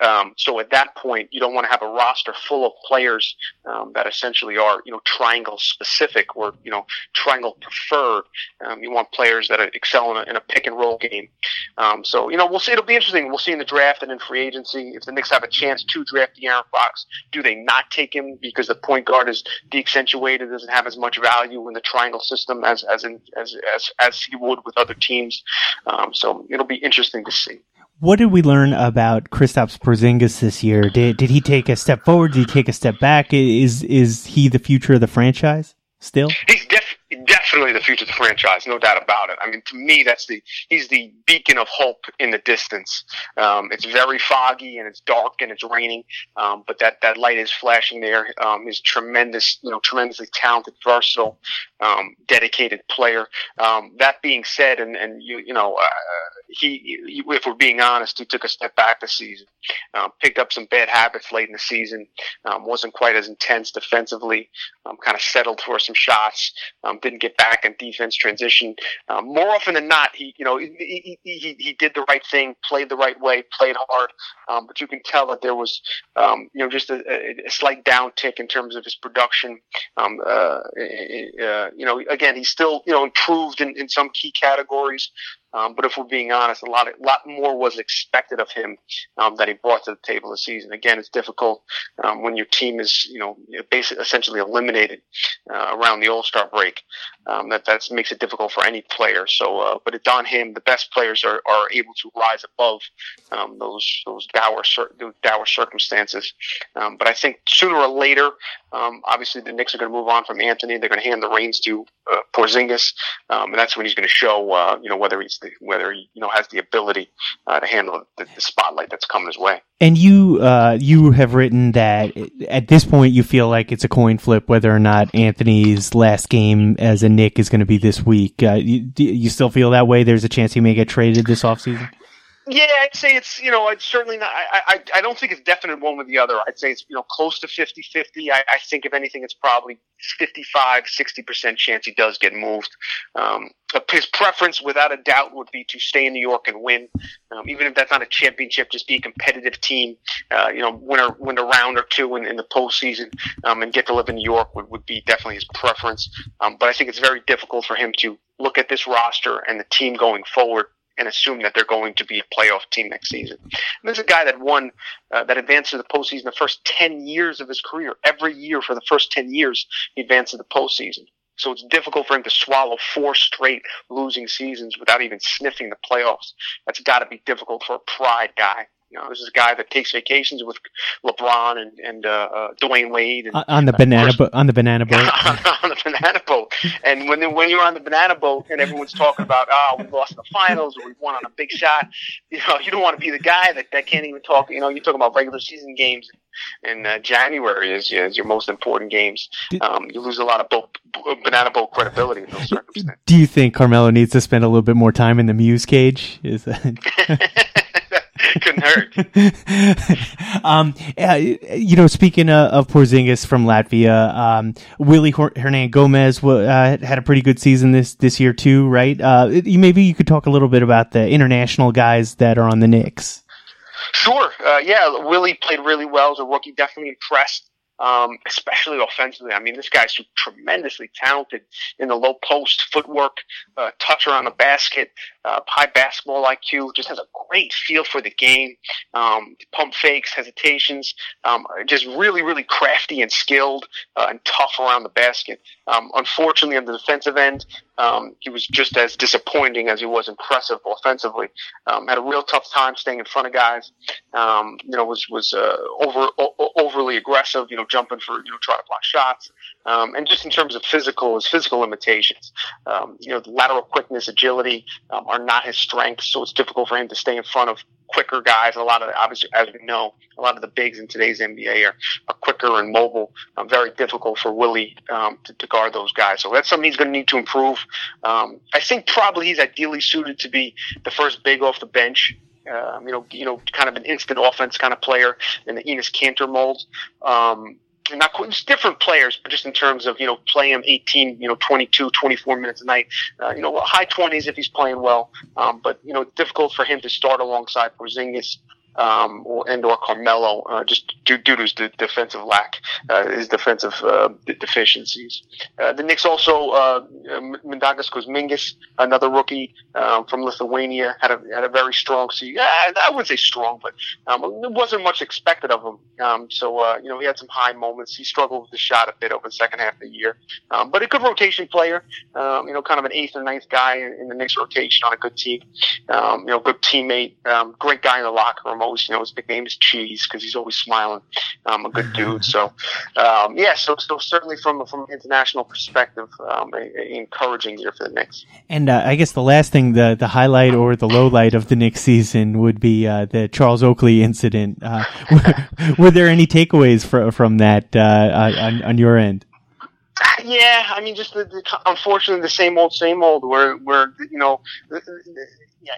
Um, so at that point, you don't want to have a roster full of players um, that essentially are, you know, triangle specific or, you know, triangle preferred. Um, you want players that excel in a, in a pick and roll game. Um, so, you know, we'll see. It'll be interesting. We'll see in the draft and in free agency if the Knicks have a chance to draft the De'Aaron Fox. Do they not take him because the point guard is the accentuated, doesn't have as much value in the triangle system as as in, as, as as he would with other teams. Um, so it'll be interesting to see. What did we learn about Kristaps Porzingis this year? Did did he take a step forward? Did he take a step back? Is is he the future of the franchise still? He's def- definitely the future of the franchise, no doubt about it. I mean, to me, that's the he's the beacon of hope in the distance. Um, it's very foggy and it's dark and it's raining, um, but that that light is flashing there. Um, he's tremendous, you know, tremendously talented, versatile, um, dedicated player. Um, that being said, and and you you know, uh, he, if we're being honest, he took a step back this season, um, picked up some bad habits late in the season, um, wasn't quite as intense defensively, um, kind of settled for some shots, um, didn't get back in defense transition. Um, more often than not, he, you know, he, he, he, he did the right thing, played the right way, played hard, um, but you can tell that there was, you know, just a, a, slight downtick in terms of his production. Uh, uh, you know, again, he's still, you know, improved in, in some key categories. Um, but if we're being honest, a lot, lot more was expected of him um, that he brought to the table this season. Again, it's difficult um, when your team is, you know, basically essentially eliminated uh, around the All Star break. Um, that that makes it difficult for any player. So, uh, but it's on him. The best players are, are able to rise above um, those those dour those dour circumstances. Um, but I think sooner or later, um, obviously the Knicks are going to move on from Anthony. They're going to hand the reins to uh, Porzingis, um, and that's when he's going to show uh, you know whether he's the, whether he you know has the ability uh, to handle the, the, spotlight that's coming his way. And you uh, you have written that at this point you feel like it's a coin flip whether or not Anthony's last game as a Knick is going to be this week. Uh, you, you still feel that way? There's a chance he may get traded this offseason? Yeah, I'd say it's, you know, it's certainly not, I, I, I don't think it's definite one with the other. I'd say it's, you know, close to 50 50. I, I think if anything, it's probably 55, 60% chance he does get moved. Um, his preference, without a doubt, would be to stay in New York and win. Um, even if that's not a championship, just be a competitive team. Uh, you know, win a win a round or two in, in the postseason, um, and get to live in New York would, would be definitely his preference. Um, but I think it's very difficult for him to look at this roster and the team going forward and assume that they're going to be a playoff team next season. And this is a guy that won, uh, that advanced to the postseason the first 10 years of his career. Every year for the first 10 years, he advanced to the postseason. So it's difficult for him to swallow four straight losing seasons without even sniffing the playoffs. That's got to be difficult for a pride guy. You know, this is a guy that takes vacations with LeBron and and uh, uh, Dwyane Wade and, on the banana boat. On the banana boat. on the banana boat. And when when you're on the banana boat and everyone's talking about, oh, we lost in the finals or we won on a big shot, you know, you don't want to be the guy that that can't even talk. You know, you're talking about regular season games in uh, January is, is your most important games. Um, you lose a lot of boat, banana boat credibility in those circumstances. Do you think Carmelo needs to spend a little bit more time in the muse cage? Is that? couldn't hurt. um, uh, you know, speaking of, of Porzingis from Latvia, um, Willy Hernangomez uh, had a pretty good season this this year too, right? Uh, maybe you could talk a little bit about the international guys that are on the Knicks. Sure. Uh, yeah, Willy played really well as a rookie. Definitely impressed um, especially offensively. I mean, this guy's tremendously talented in the low post, footwork, uh, touch around the basket, uh, high basketball IQ, just has a great feel for the game, um, pump fakes, hesitations, um, just really, really crafty and skilled uh, and tough around the basket. Um, unfortunately, on the defensive end, um, he was just as disappointing as he was impressive offensively. Um, had a real tough time staying in front of guys. Um, you know, was was uh, over o- overly aggressive. You know, jumping for you know trying to block shots. Um, and just in terms of physical, his physical limitations. Um, you know, lateral quickness, agility um, are not his strengths, so it's difficult for him to stay in front of quicker guys. A lot of, obviously, as we know, a lot of the bigs in today's NBA are, are quicker and mobile. Um, very difficult for Willy um, to, to, guard those guys. So that's something he's going to need to improve. Um, I think probably he's ideally suited to be the first big off the bench. Um, you know, you know, kind of an instant offense kind of player in the Enes Kanter mold. Um, not different players, but just in terms of, you know, playing him 18, you know, 22, 24 minutes a night, uh, you know, high 20s if he's playing well. Um, but, you know, difficult for him to start alongside Porzingis um, or and or Carmelo, uh, just due, due to his defensive lack, uh, his defensive uh, deficiencies. Uh, the Knicks also uh, Mindaugas Kuzminskas, another rookie um, from Lithuania, had a had a very strong season. I wouldn't say strong, but um, it wasn't much expected of him. Um, so uh, you know he had some high moments. He struggled with the shot a bit over the second half of the year, um, but a good rotation player. You know, kind of an eighth or ninth guy in, in the Knicks rotation on a good team. You know, good teammate, great guy in the locker room always, you know, his nickname is Cheese because he's always smiling. Um, a good dude. So, um, yeah, so, so certainly from from an international perspective, um, a, a encouraging year for the Knicks. And uh, I guess the last thing, the the highlight or the low light of the Knicks season would be uh, the Charles Oakley incident. Uh, were, were, there any takeaways for, from that uh, on, on your end? Yeah, I mean, just the, the, unfortunately the same old, same old. Where, where you know,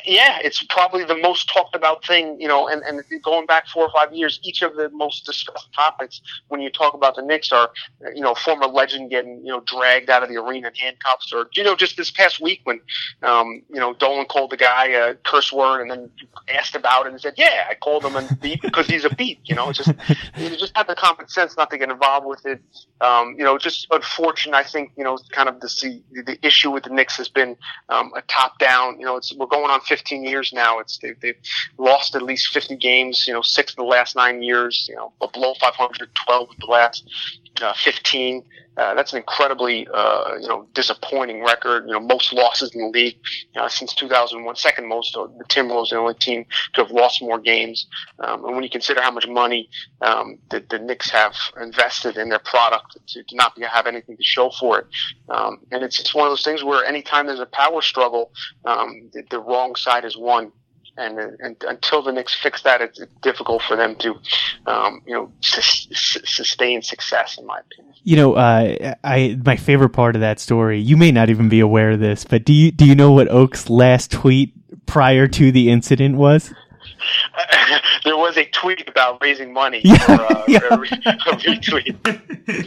yeah, it's probably the most talked about thing, you know, and, and going back four or five years, each of the most discussed topics when you talk about the Knicks are, you know, former legend getting, you know, dragged out of the arena in handcuffs or, you know, just this past week when, um, you know, Dolan called the guy a curse word and then asked about it and said, yeah, I called him a beat because he's a beat, you know, it's just, you just have the common sense not to get involved with it. Um, you know, just unfortunate, I think, you know, kind of the, the, the issue with the Knicks has been, um, a top down, you know, it's, we're going on 15 years now. It's they've, they've lost at least 50 games. You know, six of the last nine years. You know, below 500, 12 of the last. Uh, 15. Uh, that's an incredibly, uh, you know, disappointing record. You know, most losses in the league uh, since 2001, second most. The Timberwolves the only team to have lost more games. Um, and when you consider how much money um, the, the Knicks have invested in their product to, to not be, have anything to show for it, um, and it's it's one of those things where anytime there's a power struggle, um, the, the wrong side is won and, and, until the Knicks fix that, it's difficult for them to, um, you know, su- sustain success, in my opinion. You know, uh, I my favorite part of that story. You may not even be aware of this, but do you do you know what Oak's last tweet prior to the incident was? there was a tweet about raising money yeah, for uh, yeah. a, a retweet.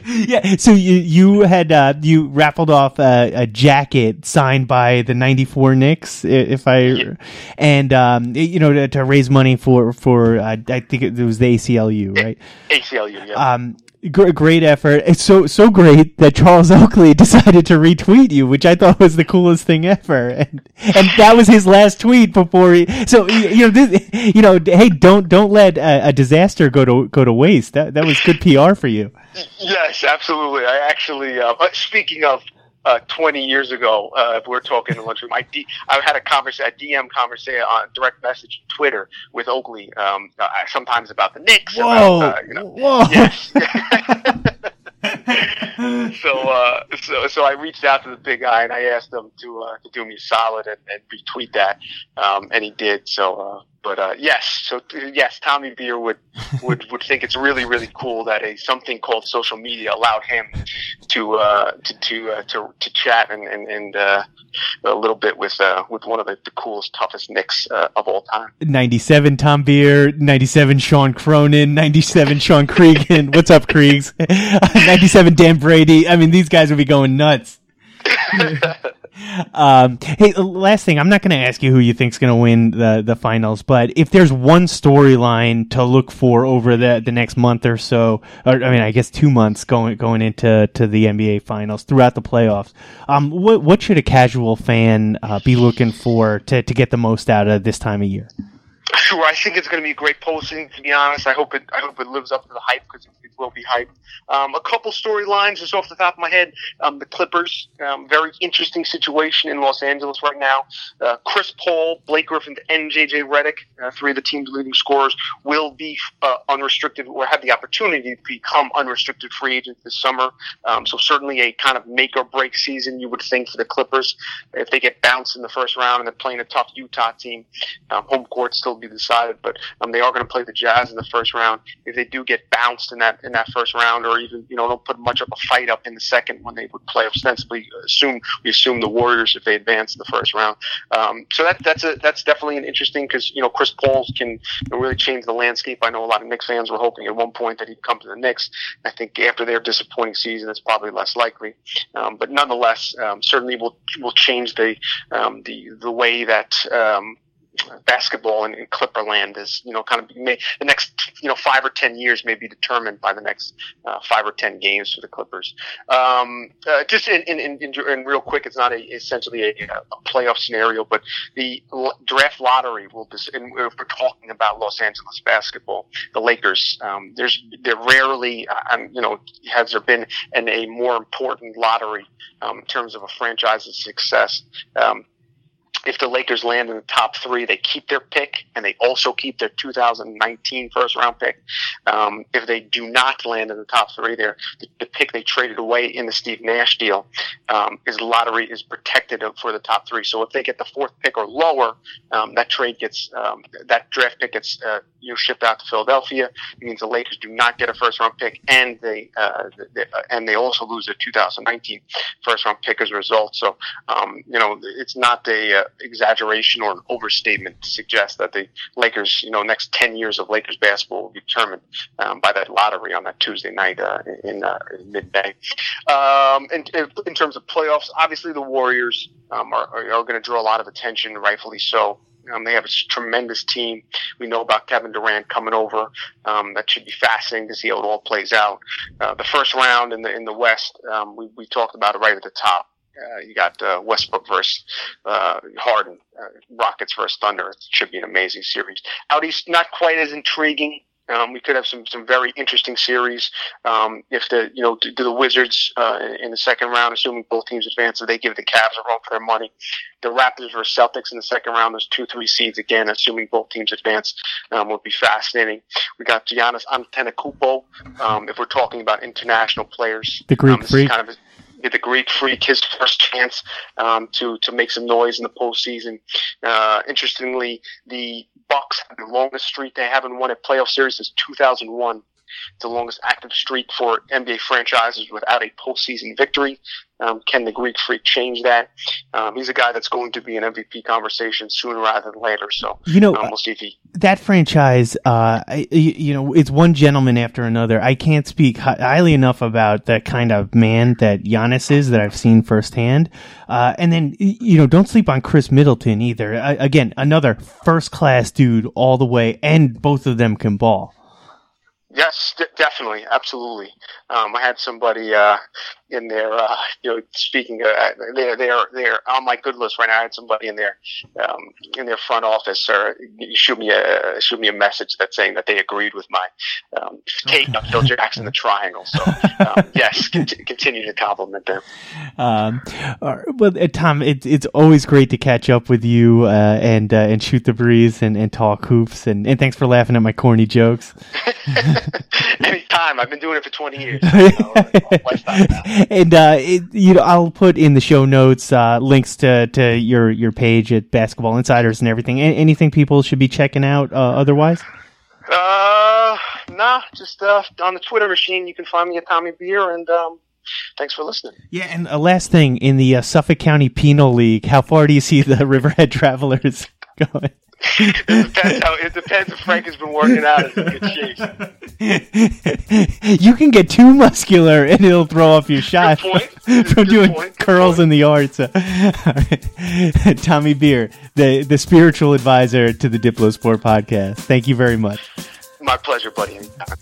yeah, so you you had uh, you raffled off a, a, jacket signed by the '94 Knicks, if I yeah. and um, you know to, to, raise money for for uh, I think it was the ACLU, right? ACLU, yeah. Um, great effort. It's so so great that Charles Oakley decided to retweet you, which I thought was the coolest thing ever. And and that was his last tweet before he. So you know this, you know, hey, don't don't let a, a disaster go to go to waste. That that was good PR for you. Yes, absolutely. I actually, uh, speaking of uh, 20 years ago, uh, if we're talking in the lunchroom, I, D- I had a conversation, a DM conversation on direct message Twitter with Oakley, um, uh, sometimes about the Knicks. Whoa! About, uh, you know, Whoa! Yes. so, uh, so, so I reached out to the big guy and I asked him to, uh, to do me a solid and, and retweet that. Um, and he did. So, uh, but uh, yes, so yes, Tommy Beer would, would would think it's really really cool that a something called social media allowed him to uh, to to, uh, to to chat and and, and uh, a little bit with uh, with one of the, the coolest toughest Knicks uh, of all time. Ninety seven Tom Beer, ninety seven Sean Cronin, ninety seven Sean Cregan. What's up, Kriegs? ninety seven Dan Brady. I mean, these guys would be going nuts. Um, hey, last thing, I'm not going to ask you who you think's going to win the the finals, but if there's one storyline to look for over the the next month or so, or I mean, I guess two months going going into to the NBA finals throughout the playoffs, um, what what should a casual fan uh, be looking for to to get the most out of this time of year? Sure, I think it's going to be a great posting. To be honest, I hope it. I hope it lives up to the hype because it will be hype. Um, a couple storylines just off the top of my head. Um, the Clippers, um, very interesting situation in Los Angeles right now. Uh, Chris Paul, Blake Griffin, and JJ Redick, uh, three of the team's leading scorers, will be uh, unrestricted or have the opportunity to become unrestricted free agents this summer. Um, so certainly a kind of make or break season, you would think, for the Clippers. If they get bounced in the first round and they're playing a tough Utah team, um, home court still be decided, but um, they are going to play the Jazz in the first round. If they do get bounced in that in that first round, or even you know don't put much of a fight up in the second when they would play ostensibly assume we assume the Warriors if they advance in the first round. Um, so that that's a that's definitely an interesting because you know Chris Paul can really change the landscape. I know a lot of Knicks fans were hoping at one point that he'd come to the Knicks. I think after their disappointing season, it's probably less likely. Um, but nonetheless, um, certainly will will change the um, the the way that um, basketball in, in Clipperland is, you know, kind of may, the next, you know, five or ten years may be determined by the next uh, five or ten games for the Clippers. Um, uh, just in, in, in, in, real quick, it's not a, essentially a, a playoff scenario, but the draft lottery will. Be, and we're talking about Los Angeles basketball, the Lakers, um, there's there rarely, um, you know, has there been an, a more important lottery um, in terms of a franchise's success. Um, if the Lakers land in the top three, they keep their pick and they also keep their 2019 first round pick. Um, if they do not land in the top three, there the, the, pick they traded away in the Steve Nash deal um, is lottery is protected for the top three. So if they get the fourth pick or lower, um, that trade gets um, that draft pick gets uh, you know shipped out to Philadelphia. It means the Lakers do not get a first round pick, and they, uh, they and they also lose their 2019 first round pick as a result. So um, you know it's not a uh, exaggeration or an overstatement to suggest that the Lakers, you know, next 10 years of Lakers basketball will be determined um, by that lottery on that Tuesday night uh, in, uh, in mid-May. Um, in, in terms of playoffs, obviously the Warriors um, are, are, going to draw a lot of attention, rightfully so. Um, they have a tremendous team. We know about Kevin Durant coming over. Um, that should be fascinating to see how it all plays out. Uh, the first round in the in the West, um, we we talked about it right at the top. Uh, you got uh, Westbrook versus uh, Harden, uh, Rockets versus Thunder. It should be an amazing series. Out east, not quite as intriguing. Um, we could have some, some very interesting series. Um, if the you know do, do the Wizards uh, in the second round, assuming both teams advance, so they give the Cavs a run for their money. The Raptors versus Celtics in the second round, those two three seeds again, assuming both teams advance, um, would be fascinating. We got Giannis Antetokounmpo. Um, if we're talking about international players, the Greek um, freak. kind of the Greek freak, his first chance um, to to make some noise in the postseason. Uh, interestingly, the Bucks have the longest streak they haven't won a playoff series since 2001. The longest active streak for NBA franchises without a postseason victory. Um, can the Greek Freak change that? Um, he's a guy that's going to be an MVP conversation sooner rather than later. So You know, um, we'll see if he. that franchise, uh, I- y- you know, it's one gentleman after another. I can't speak highly enough about the kind of man that Giannis is that I've seen firsthand. Uh, and then, you know, don't sleep on Khris Middleton either. I, again, another first class dude all the way, and both of them can ball. Yes, d- definitely, absolutely. Um, I had somebody uh, in there, uh, you know, speaking. Uh, they're they're they're on my good list right now. I had somebody in there, um, in their front office, or shoot me a shoot me a message that's saying that they agreed with my um, take of Phil Jackson, the triangle. So um, yes, cont- continue to compliment them. Um, well, uh, Tom, it, it's always great to catch up with you uh, and uh, and shoot the breeze and, and talk hoops. And, and thanks for laughing at my corny jokes. Anytime, I've been doing it for twenty years. So, why and uh, it, you know, I'll put in the show notes uh, links to, to your your page at Basketball Insiders and everything. A- anything people should be checking out uh, otherwise? Uh, nah, just uh, on the Twitter machine. You can find me at Tommy Beer, and um, thanks for listening. Yeah, and uh, last thing in the uh, Suffolk County Penal League, how far do you see the Riverhead Travelers going? It depends how it depends if Frank has been working out in good shape. you can get too muscular and it'll throw off your shot from doing point. Curls in the yard. So. Tommy Beer, the the spiritual advisor to the Diplo Sport podcast. Thank you very much. My pleasure, buddy. Anytime.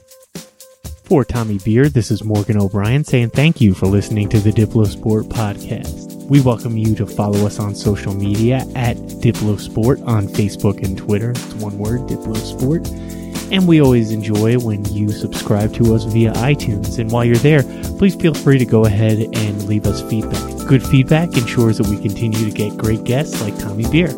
For Tommy Beer, this is Morgan O'Brien saying thank you for listening to the Diplosport podcast. We welcome you to follow us on social media at Diplosport on Facebook and Twitter. It's one word, Diplosport. And we always enjoy when you subscribe to us via iTunes. And while you're there, please feel free to go ahead and leave us feedback. Good feedback ensures that we continue to get great guests like Tommy Beer.